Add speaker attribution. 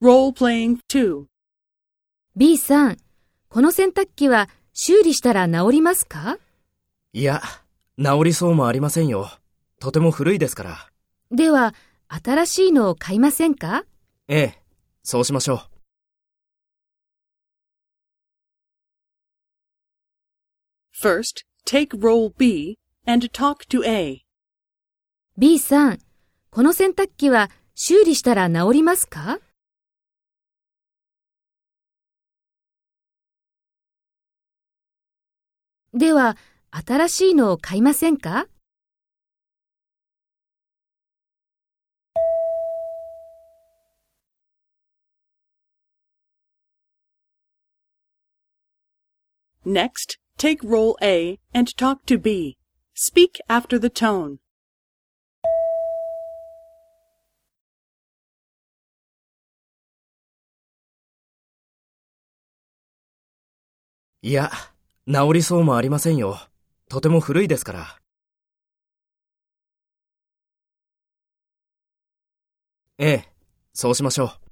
Speaker 1: Role-playing 2.
Speaker 2: B さん、この洗濯機は修理したら治りますか？
Speaker 3: いや、治りそうもありませんよ。とても古いですから。
Speaker 2: では、新しいのを買いませんか？
Speaker 3: ええ、そうしましょう。
Speaker 1: First, take role B and talk to A.
Speaker 2: ?B さん、この洗濯機は修理したら治りますか？では、新しいのを買いませんか
Speaker 1: Next, take role A and talk to B. Speak after the tone.
Speaker 3: いや、治りそうもありませんよ。とても古いですから。ええ、そうしましょう。